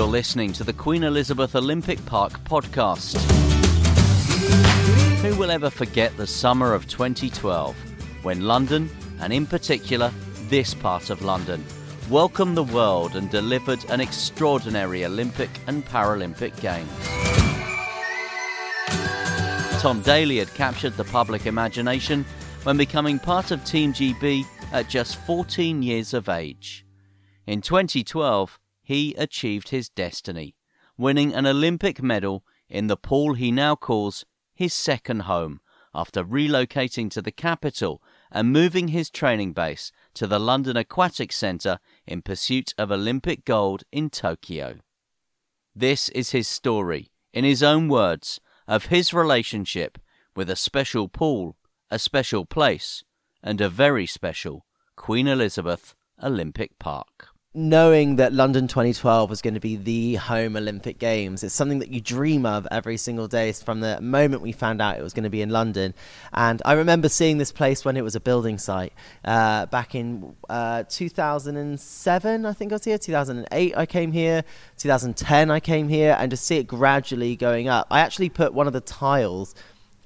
You're listening to the Queen Elizabeth Olympic Park podcast. Who will ever forget the summer of 2012 when London, and in particular this part of London, welcomed the world and delivered an extraordinary Olympic and Paralympic Games? Tom Daley had captured the public imagination when becoming part of Team GB at just 14 years of age. In 2012, he achieved his destiny, winning an Olympic medal in the pool he now calls his second home after relocating to the capital and moving his training base to the London Aquatic Centre in pursuit of Olympic gold in Tokyo. This is his story, in his own words, of his relationship with a special pool, a special place, and a very special Queen Elizabeth Olympic Park knowing that London 2012 was going to be the home Olympic Games. It's something that you dream of every single day from the moment we found out it was going to be in London. And I remember seeing this place when it was a building site uh, back in uh, 2007, I think I was here, 2008 I came here, 2010 I came here, and to see it gradually going up. I actually put one of the tiles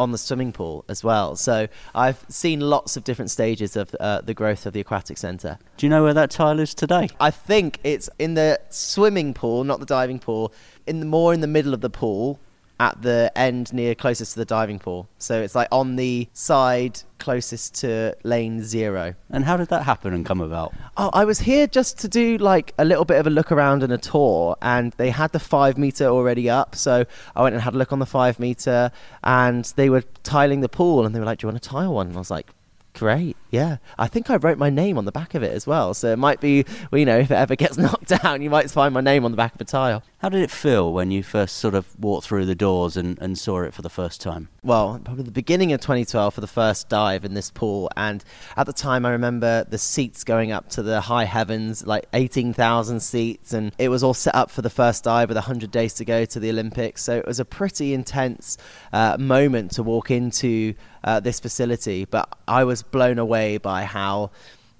on the swimming pool as well. So I've seen lots of different stages of uh, the growth of the aquatic centre. Do you know where that tile is today? I think it's in the swimming pool, not the diving pool, in the more in the middle of the pool at the end near closest to the diving pool. So it's like on the side closest to lane zero. And how did that happen and come about? Oh, I was here just to do like a little bit of a look around and a tour, and they had the five meter already up. So I went and had a look on the five meter, and they were tiling the pool, and they were like, "Do you want to tile one?" And I was like, Great, yeah. I think I wrote my name on the back of it as well. So it might be, well, you know, if it ever gets knocked down, you might find my name on the back of a tile. How did it feel when you first sort of walked through the doors and, and saw it for the first time? Well, probably the beginning of 2012 for the first dive in this pool. And at the time, I remember the seats going up to the high heavens, like 18,000 seats. And it was all set up for the first dive with 100 days to go to the Olympics. So it was a pretty intense uh, moment to walk into uh, this facility, but I was blown away by how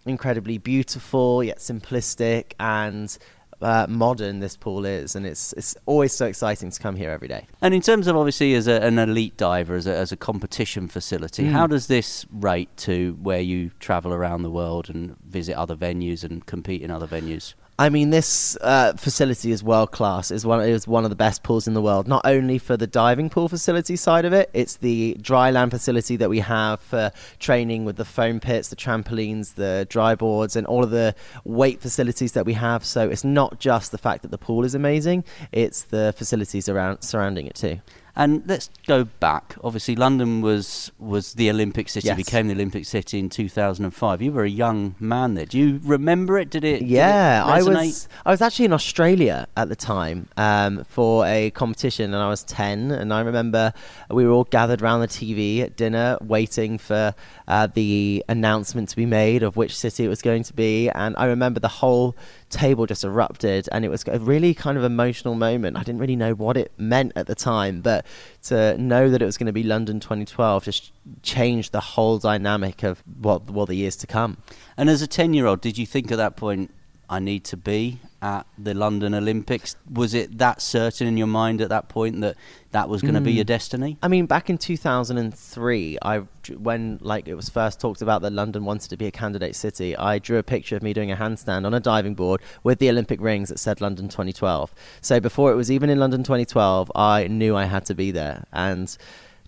incredibly beautiful yet simplistic and uh, modern this pool is, and it's it's always so exciting to come here every day. And in terms of obviously as a, an elite diver, as a, as a competition facility, mm. how does this rate to where you travel around the world and visit other venues and compete in other venues? I mean, this uh, facility is world class. is one is one of the best pools in the world. Not only for the diving pool facility side of it, it's the dry land facility that we have for training with the foam pits, the trampolines, the dry boards, and all of the weight facilities that we have. So it's not just the fact that the pool is amazing; it's the facilities around surrounding it too. And let's go back. Obviously, London was was the Olympic city. Yes. Became the Olympic city in 2005. You were a young man there. Do you remember it? Did it? Yeah, did it I was. I was actually in Australia at the time um, for a competition, and I was 10. And I remember we were all gathered around the TV at dinner, waiting for uh, the announcement to be made of which city it was going to be. And I remember the whole table just erupted and it was a really kind of emotional moment. I didn't really know what it meant at the time, but to know that it was going to be London 2012 just changed the whole dynamic of what what the years to come. And as a 10 year old, did you think at that point, I need to be at the London Olympics? Was it that certain in your mind at that point that that was going to mm. be your destiny? I mean, back in 2003, I when like it was first talked about that London wanted to be a candidate city, I drew a picture of me doing a handstand on a diving board with the Olympic rings that said London 2012. So before it was even in London 2012, I knew I had to be there and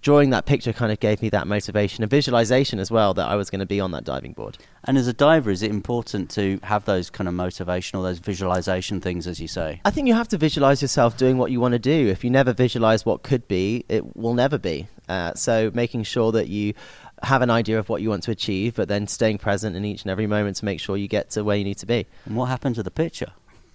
drawing that picture kind of gave me that motivation and visualization as well that I was going to be on that diving board. And as a diver, is it important to have those kind of motivational, those visualization things, as you say? I think you have to visualize yourself doing what you want to do. If you never visualize what could be, it will never be. Uh, so making sure that you have an idea of what you want to achieve, but then staying present in each and every moment to make sure you get to where you need to be. And what happened to the picture?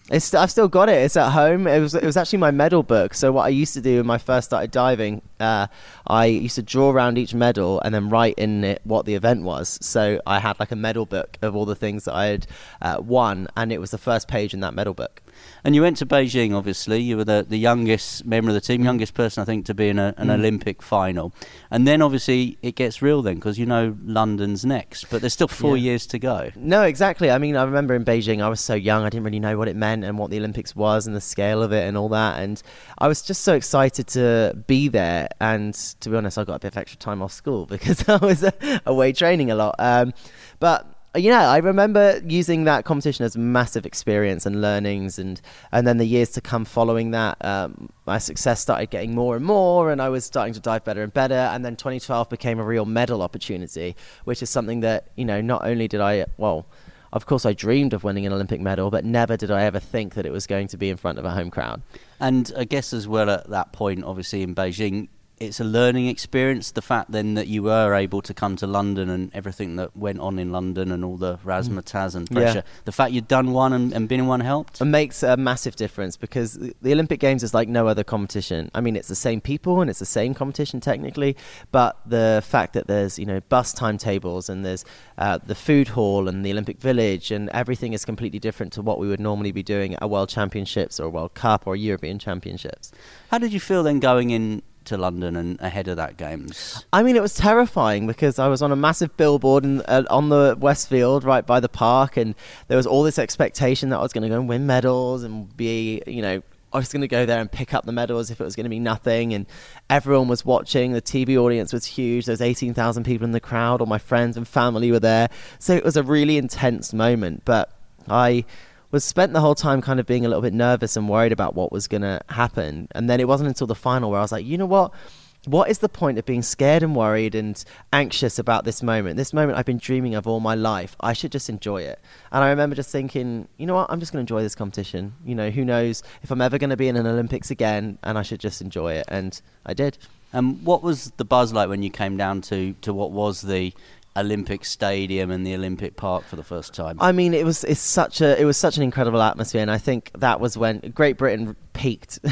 It's, I've still got it. It's at home. It was it was actually my medal book. So what I used to do when I first started diving, uh, I used to draw around each medal and then write in it what the event was. So I had like a medal book of all the things that I had uh, won, and it was the first page in that medal book. And you went to Beijing, obviously. You were the, the youngest member of the team, youngest person, I think, to be in a, an mm. Olympic final. And then, obviously, it gets real then because you know London's next, but there's still four yeah. years to go. No, exactly. I mean, I remember in Beijing, I was so young, I didn't really know what it meant and what the Olympics was and the scale of it and all that. And I was just so excited to be there. And to be honest, I got a bit of extra time off school because I was away training a lot. Um, but yeah, I remember using that competition as massive experience and learnings, and and then the years to come following that, um, my success started getting more and more, and I was starting to dive better and better. And then 2012 became a real medal opportunity, which is something that you know not only did I well. Of course, I dreamed of winning an Olympic medal, but never did I ever think that it was going to be in front of a home crowd. And I guess as well at that point, obviously in Beijing, it's a learning experience. The fact then that you were able to come to London and everything that went on in London and all the razzmatazz and pressure, yeah. the fact you'd done one and, and, been in one helped? It makes a massive difference because the Olympic Games is like no other competition. I mean, it's the same people and it's the same competition technically, but the fact that there's, you know, bus timetables and there's uh, the food hall and the Olympic Village and everything is completely different to what we would normally be doing at a World Championships or a World Cup or European Championships. How did you feel then going in to London and ahead of that games? I mean, it was terrifying because I was on a massive billboard in, uh, on the Westfield, right by the park, and there was all this expectation that I was going to go and win medals and be, you know, I was going to go there and pick up the medals if it was going to be nothing. And everyone was watching. The TV audience was huge. There was 18,000 people in the crowd. All my friends and family were there. So it was a really intense moment. But I was spent the whole time kind of being a little bit nervous and worried about what was going to happen. And then it wasn't until the final where I was like, you know what? What is the point of being scared and worried and anxious about this moment? This moment I've been dreaming of all my life. I should just enjoy it. And I remember just thinking, you know what? I'm just going to enjoy this competition. You know, who knows if I'm ever going to be in an Olympics again, and I should just enjoy it. And I did. And what was the buzz like when you came down to, to what was the Olympic Stadium and the Olympic Park for the first time. I mean, it was it's such a it was such an incredible atmosphere, and I think that was when Great Britain peaked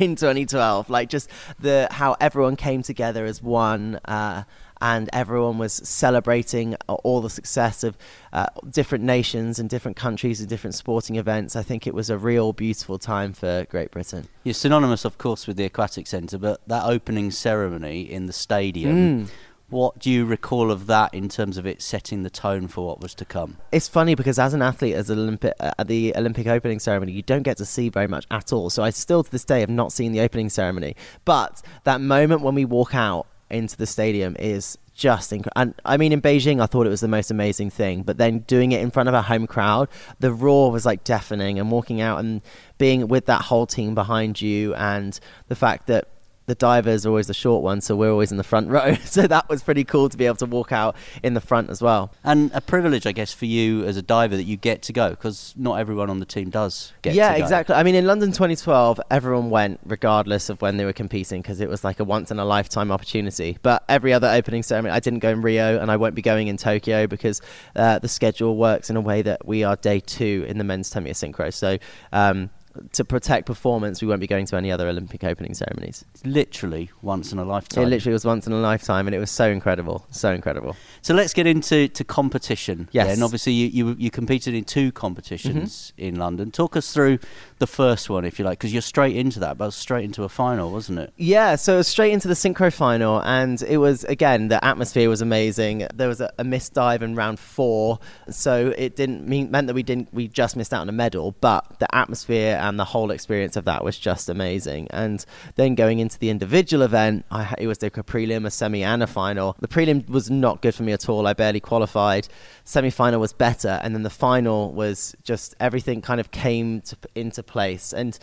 in 2012. Like just the how everyone came together as one. Uh, and everyone was celebrating all the success of uh, different nations and different countries and different sporting events. I think it was a real beautiful time for Great Britain. You're synonymous, of course, with the Aquatic Centre, but that opening ceremony in the stadium. Mm what do you recall of that in terms of it setting the tone for what was to come? It's funny because as an athlete, as Olympic uh, at the Olympic opening ceremony, you don't get to see very much at all. So I still to this day have not seen the opening ceremony. But that moment when we walk out into the stadium is just incredible. And I mean, in Beijing, I thought it was the most amazing thing. But then doing it in front of a home crowd, the roar was like deafening. And walking out and being with that whole team behind you, and the fact that the divers are always the short ones, so we're always in the front row. so that was pretty cool to be able to walk out in the front as well. And a privilege, I guess, for you as a diver that you get to go because not everyone on the team does get yeah, exactly. I mean, in London 2012, everyone went regardless of when they were competing because it was like a once in a lifetime opportunity. But every other opening ceremony, I didn't go in Rio and I won't be going in Tokyo because uh, the schedule works in a way that we are day two in the men's 10 meter synchro. So um, to protect performance, we won't be going to any other Olympic opening ceremonies. It's literally once in a lifetime. It literally was once in a lifetime, and it was so incredible, so incredible. So let's get into to competition. Yes, and obviously you, you, you competed in two competitions mm-hmm. in London. Talk us through the first one, if you like, because you're straight into that, but straight into a final, wasn't it? Yeah, so it was straight into the synchro final, and it was again the atmosphere was amazing. There was a, a missed dive in round four, so it didn't mean meant that we didn't we just missed out on a medal, but the atmosphere and the whole experience of that was just amazing. And then going into the individual event, I, it was the prelim, a semi, and a final. The prelim was not good for me at all. I barely qualified. Semi final was better, and then the final was just everything kind of came to, into place. And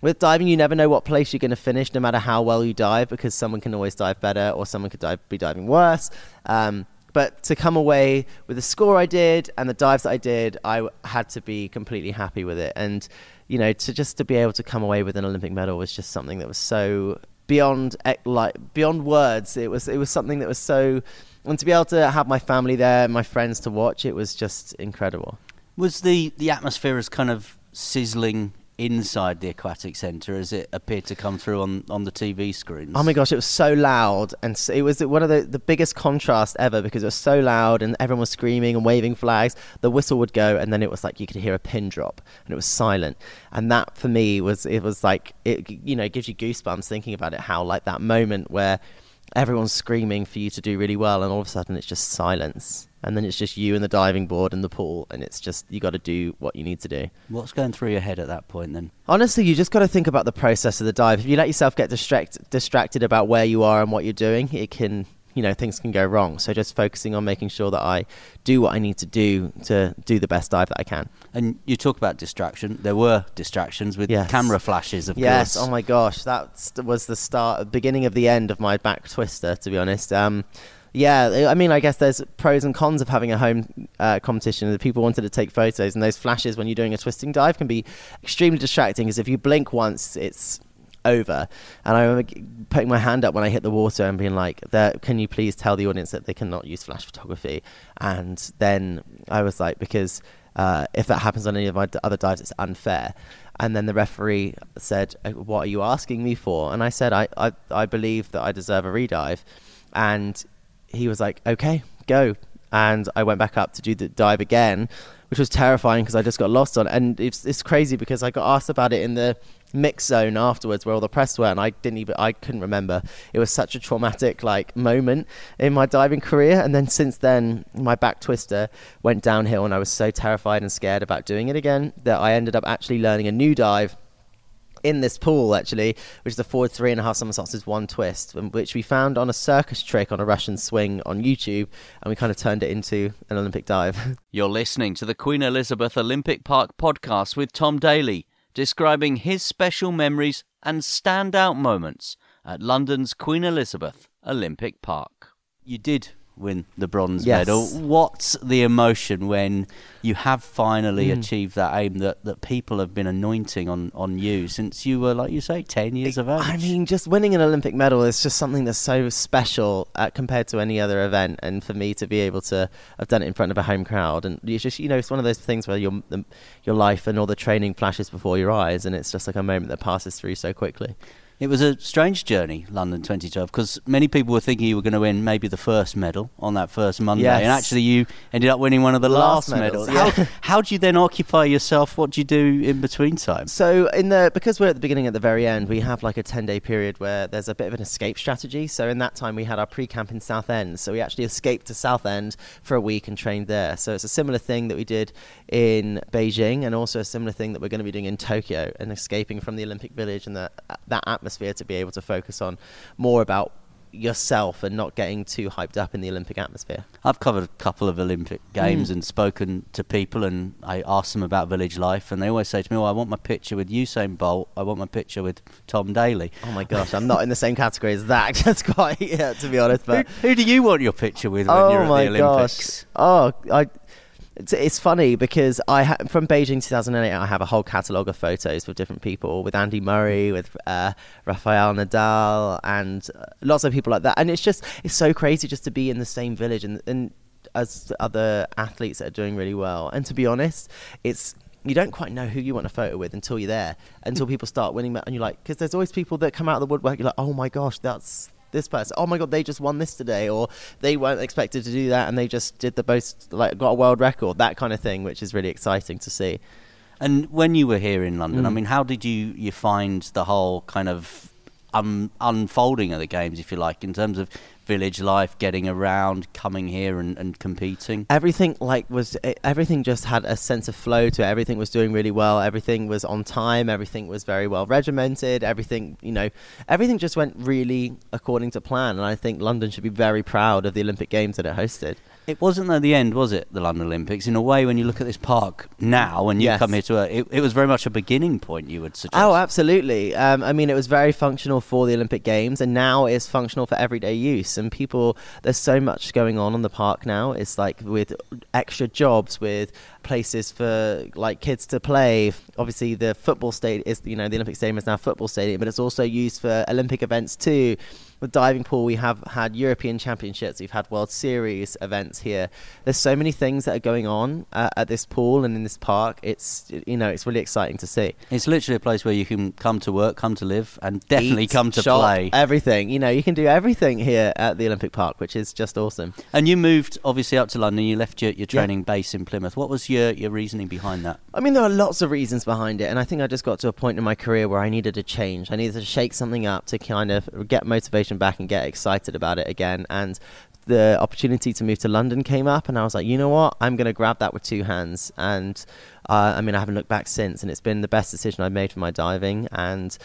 with diving, you never know what place you're going to finish, no matter how well you dive, because someone can always dive better or someone could dive, be diving worse. Um, but to come away with the score I did and the dives that I did, I had to be completely happy with it. And you know, to just to be able to come away with an Olympic medal was just something that was so beyond like beyond words. It was it was something that was so, and to be able to have my family there, my friends to watch, it was just incredible. Was the the atmosphere as kind of sizzling inside the aquatic centre as it appeared to come through on, on the TV screens? Oh my gosh, it was so loud, and it was one of the, the biggest contrasts ever because it was so loud, and everyone was screaming and waving flags. The whistle would go, and then it was like you could hear a pin drop, and it was silent. And that for me was it was like it you know it gives you goosebumps thinking about it. How like that moment where everyone's screaming for you to do really well, and all of a sudden it's just silence and then it's just you and the diving board and the pool, and it's just you got to do what you need to do. What's going through your head at that point then? Honestly, you just got to think about the process of the dive. If you let yourself get distract- distracted about where you are and what you're doing, it can you know things can go wrong so just focusing on making sure that i do what i need to do to do the best dive that i can and you talk about distraction there were distractions with yes. camera flashes of yes course. oh my gosh that was the start beginning of the end of my back twister to be honest um, yeah, I mean, I guess there's pros and cons of having a home uh, competition. The people wanted to take photos, and those flashes when you're doing a twisting dive can be extremely distracting. Because if you blink once, it's over. And I remember putting my hand up when I hit the water and being like, "Can you please tell the audience that they cannot use flash photography?" And then I was like, because uh, if that happens on any of my other dives, it's unfair. And then the referee said, uh, "What are you asking me for?" And I said, "I I, I believe that I deserve a redive." And he was like, okay, go. And I went back up to do the dive again, which was terrifying because I just got lost on it. And it's, it's crazy because I got asked about it in the mix zone afterwards where all the press were and I didn't even I couldn't remember. It was such a traumatic like moment in my diving career and then since then my back twister went downhill and I was so terrified and scared about doing it again that I ended up actually learning a new dive in this pool actually, which is the forward three and a half somersaults is one twist, which we found on a circus trick on a Russian swing on YouTube, and we kind of turned it into an Olympic dive. You're listening to the Queen Elizabeth Olympic Park podcast with Tom Daley, describing his special memories and standout moments at London's Queen Elizabeth Olympic Park. You did win the bronze yes. medal. What's the emotion when you have finally mm. achieved that aim that, that people have been anointing on, on you since you were, like you say, 10 years of age? I mean, just winning an Olympic medal is just something that's so special uh, compared to any other event. And for me to be able to have done it in front of a home crowd, and it's just, you know, it's one of those things where your, your life and all the training flashes before your eyes, and it's just like a moment that passes through so quickly. It was a strange journey, London 2012, because many people were thinking you were going to win maybe the first medal on that first Monday, yes. and actually you ended up winning one of the last, last medals. medals. Yeah. How, how do you then occupy yourself? What do you do in between time? So, in the because we're at the beginning, at the very end, we have like a 10 day period where there's a bit of an escape strategy. So, in that time, we had our pre camp in Southend. So, we actually escaped to Southend for a week and trained there. So, it's a similar thing that we did in Beijing, and also a similar thing that we're going to be doing in Tokyo, and escaping from the Olympic Village and that that atmosphere to be able to focus on more about yourself and not getting too hyped up in the Olympic atmosphere. I've covered a couple of Olympic games mm. and spoken to people, and I ask them about village life, and they always say to me, "Well, I want my picture with Usain Bolt. I want my picture with Tom Daley." Oh my gosh, I'm not in the same category as that. That's quite, yeah, to be honest. But who, who, do you want your picture with when oh you're at the Olympics? Gosh. Oh, I it's, it's funny because I ha- from Beijing 2008, I have a whole catalogue of photos with different people, with Andy Murray, with uh, Rafael Nadal, and uh, lots of people like that. And it's just it's so crazy just to be in the same village and, and as other athletes that are doing really well. And to be honest, it's you don't quite know who you want a photo with until you're there, until people start winning, and you're like, because there's always people that come out of the woodwork. You're like, oh my gosh, that's this person. Oh my god, they just won this today, or they weren't expected to do that and they just did the most like got a world record. That kind of thing, which is really exciting to see. And when you were here in London, mm. I mean, how did you you find the whole kind of um, unfolding of the games, if you like, in terms of village life, getting around, coming here and, and competing? Everything like was everything just had a sense of flow to it. Everything was doing really well. Everything was on time. Everything was very well regimented. Everything you know, everything just went really according to plan. And I think London should be very proud of the Olympic Games that it hosted. It wasn't at the end, was it? The London Olympics. In a way, when you look at this park now, and you yes. come here to it, it was very much a beginning point. You would suggest. Oh, absolutely. Um, I mean, it was very functional for the Olympic Games, and now it's functional for everyday use. And people, there's so much going on on the park now. It's like with extra jobs, with places for like kids to play. Obviously, the football stadium is you know the Olympic Stadium is now a football stadium, but it's also used for Olympic events too with diving pool, we have had European Championships, we've had World Series events here. There's so many things that are going on uh, at this pool and in this park. It's you know it's really exciting to see. It's literally a place where you can come to work, come to live, and definitely Eat, come to shop, play. Everything you know, you can do everything here at the Olympic Park, which is just awesome. And you moved obviously up to London. You left your, your Yeah. training base in Plymouth. What was your, your reasoning behind that? I mean, there are lots of reasons behind it, and I think I just got to a point in my career where I needed a change. I needed to shake something up to kind of get motivation back and get excited about it again. And the opportunity to move to London came up, and I was like, you know what? I'm going to grab that with two hands. And uh, I mean, I haven't looked back since, and it's been the best decision I've made for my diving and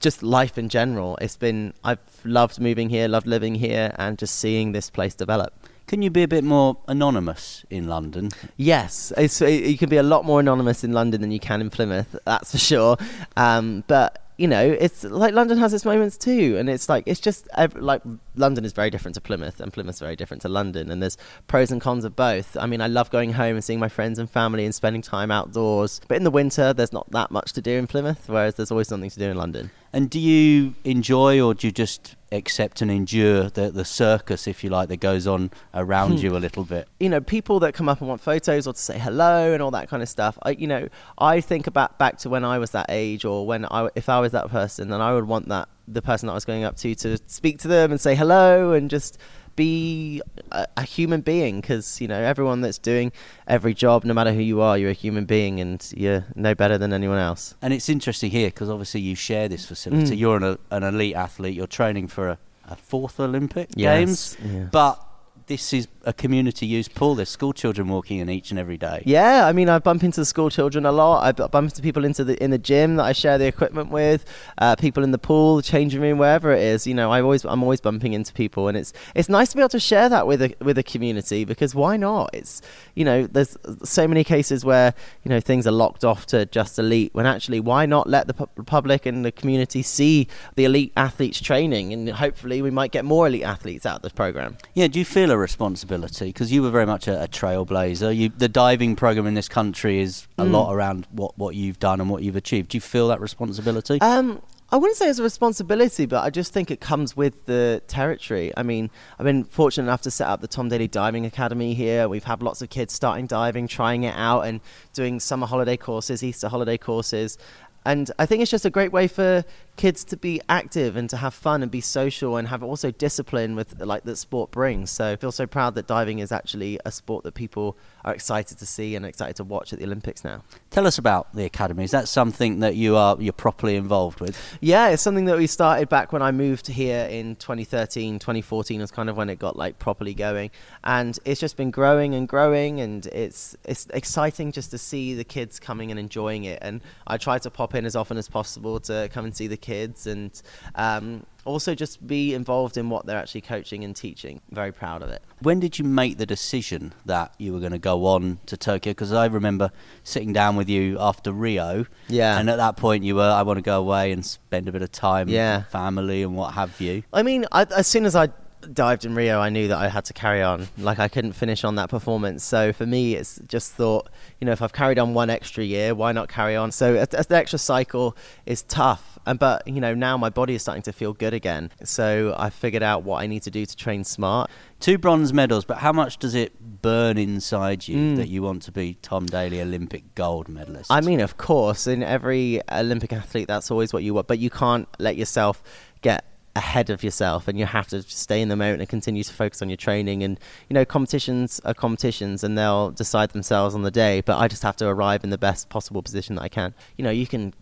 just life in general. It's been I've loved moving here, loved living here, and just seeing this place develop. Can you be a bit more anonymous in London? Yes, it's, it, you can be a lot more anonymous in London than you can in Plymouth. That's for sure. Um, but you know, it's like London has its moments too, and it's like it's just like London is very different to Plymouth, and Plymouth's very different to London, and there's pros and cons of both. I mean, I love going home and seeing my friends and family and spending time outdoors, but in the winter, there's not that much to do in Plymouth, whereas there's always something to do in London. And do you enjoy or do you just accept and endure the, the circus, if you like, that goes on around hmm. you a little bit? you know, people that come up and want photos or to say hello and all that kind of stuff. I, you know, I think about back to when I was that age or when I, if I was that person, then I would want that the person that I was going up to to speak to them and say hello and just be a, a human being because you know everyone that's doing every job no matter who you are you're a human being and you're no better than anyone else And it's interesting here because obviously you share this facility. Mm. You're an, an elite athlete. You're training for a, a fourth Olympic Yes, Games, yeah. but this is a community used pool. There's school children walking in each and every day. Yeah, I mean, I bump into the school children a lot. I bump into people into the in the gym that I share the equipment with, uh, people in the pool, the changing room, wherever it is. You know, I always I'm always bumping into people, and it's it's nice to be able to share that with a with a community because why not? It's you know, there's so many cases where you know things are locked off to just elite. When actually, why not let the pu- public and the community see the elite athletes training, and hopefully we might get more elite athletes out of this program. Yeah, do you feel responsibility? Because you were very much a, a trailblazer. You, the diving program in this country is a Mm. lot around what, what you've done and what you've achieved. Do you feel that responsibility? Um, I wouldn't say it's a responsibility, but I just think it comes with the territory. I mean, I've been fortunate enough to set up the Tom Daley Diving Academy here. We've had lots of kids starting diving, trying it out, and doing summer holiday courses, Easter holiday courses. And I think it's just a great way for kids to be active and to have fun and be social and have also discipline with like that sport brings. So I feel so proud that diving is actually a sport that people are excited to see and excited to watch at the Olympics now. Tell us about the academy. Is that something that you are you're properly involved with? Yeah, it's something that we started back when I moved here in 2013, 2014 is kind of when it got like properly going, and it's just been growing and growing, and it's it's exciting just to see the kids coming and enjoying it. And I try to pop in as often as possible to come and see the kids, and um, also just be involved in what they're actually coaching and teaching. Very proud of it. When did you make the decision that you were going to go on to Tokyo? Because I remember sitting down with you after Rio, Yeah. and at that point you were, I want to go away and spend a bit of time Yeah. with family and what have you. I mean, I, as soon as I dived in Rio, I knew that I had to carry on. Like I couldn't finish on that performance. So for me, it's just thought, you know, if I've carried on one extra year, why not carry on? So a- the extra cycle is tough, and but you know now my body is starting to feel good again. So I figured out what I need to do to train smart. Two bronze medals, but how much does it burn inside you Mm. that you want to be Tom Daley Olympic gold medalist? I mean, of course, in every Olympic athlete, that's always what you want, but you can't let yourself get ahead of yourself and you have to stay in the moment and continue to focus on your training. And you know competitions are competitions and they'll decide themselves on the day but i just have to arrive in the best possible position that i can. You know you can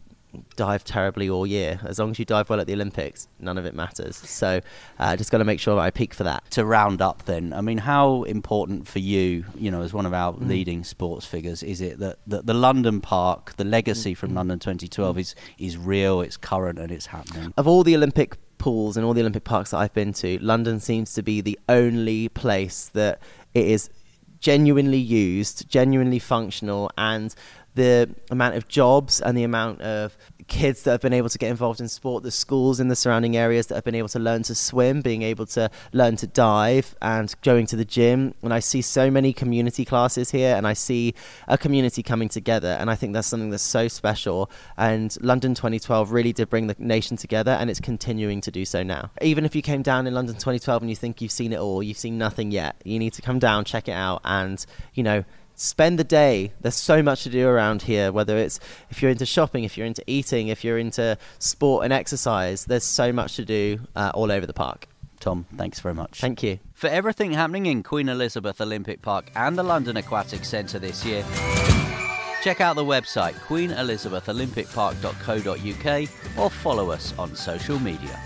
dive terribly all year. As long as you dive well at the olympics none of it matters. So uh, just got to make sure that i peak for that. To round up then i mean how important for you you know as one of our Mm. leading sports figures is it that, that the london park the legacy Mm. from london 2012 is is real it's current and it's happening? Of all the Olympic pools and all the Olympic parks that I've been to, London seems to be the only place that it is genuinely used, genuinely functional, and the amount of jobs and the amount of kids that have been able to get involved in sport, the schools in the surrounding areas that have been able to learn to swim, being able to learn to dive, and going to the gym. And I see so many community classes here, and I see a community coming together. And I think that's something that's so special. And London 2012 really did bring the nation together, and it's continuing to do so now. Even if you came down in London 2012 and you think you've seen it all, you've seen nothing yet, you need to come down, check it out, and, you know, spend the day. There's so much to do around here, whether it's if you're into shopping, if you're into eating, if you're into sport and exercise, there's so much to do uh, all over the park. Tom, thanks very much. Thank you. For everything happening in Queen Elizabeth Olympic Park and the London Aquatic Centre this year, check out the website queenelizabetholympicpark.co.uk or follow us on social media.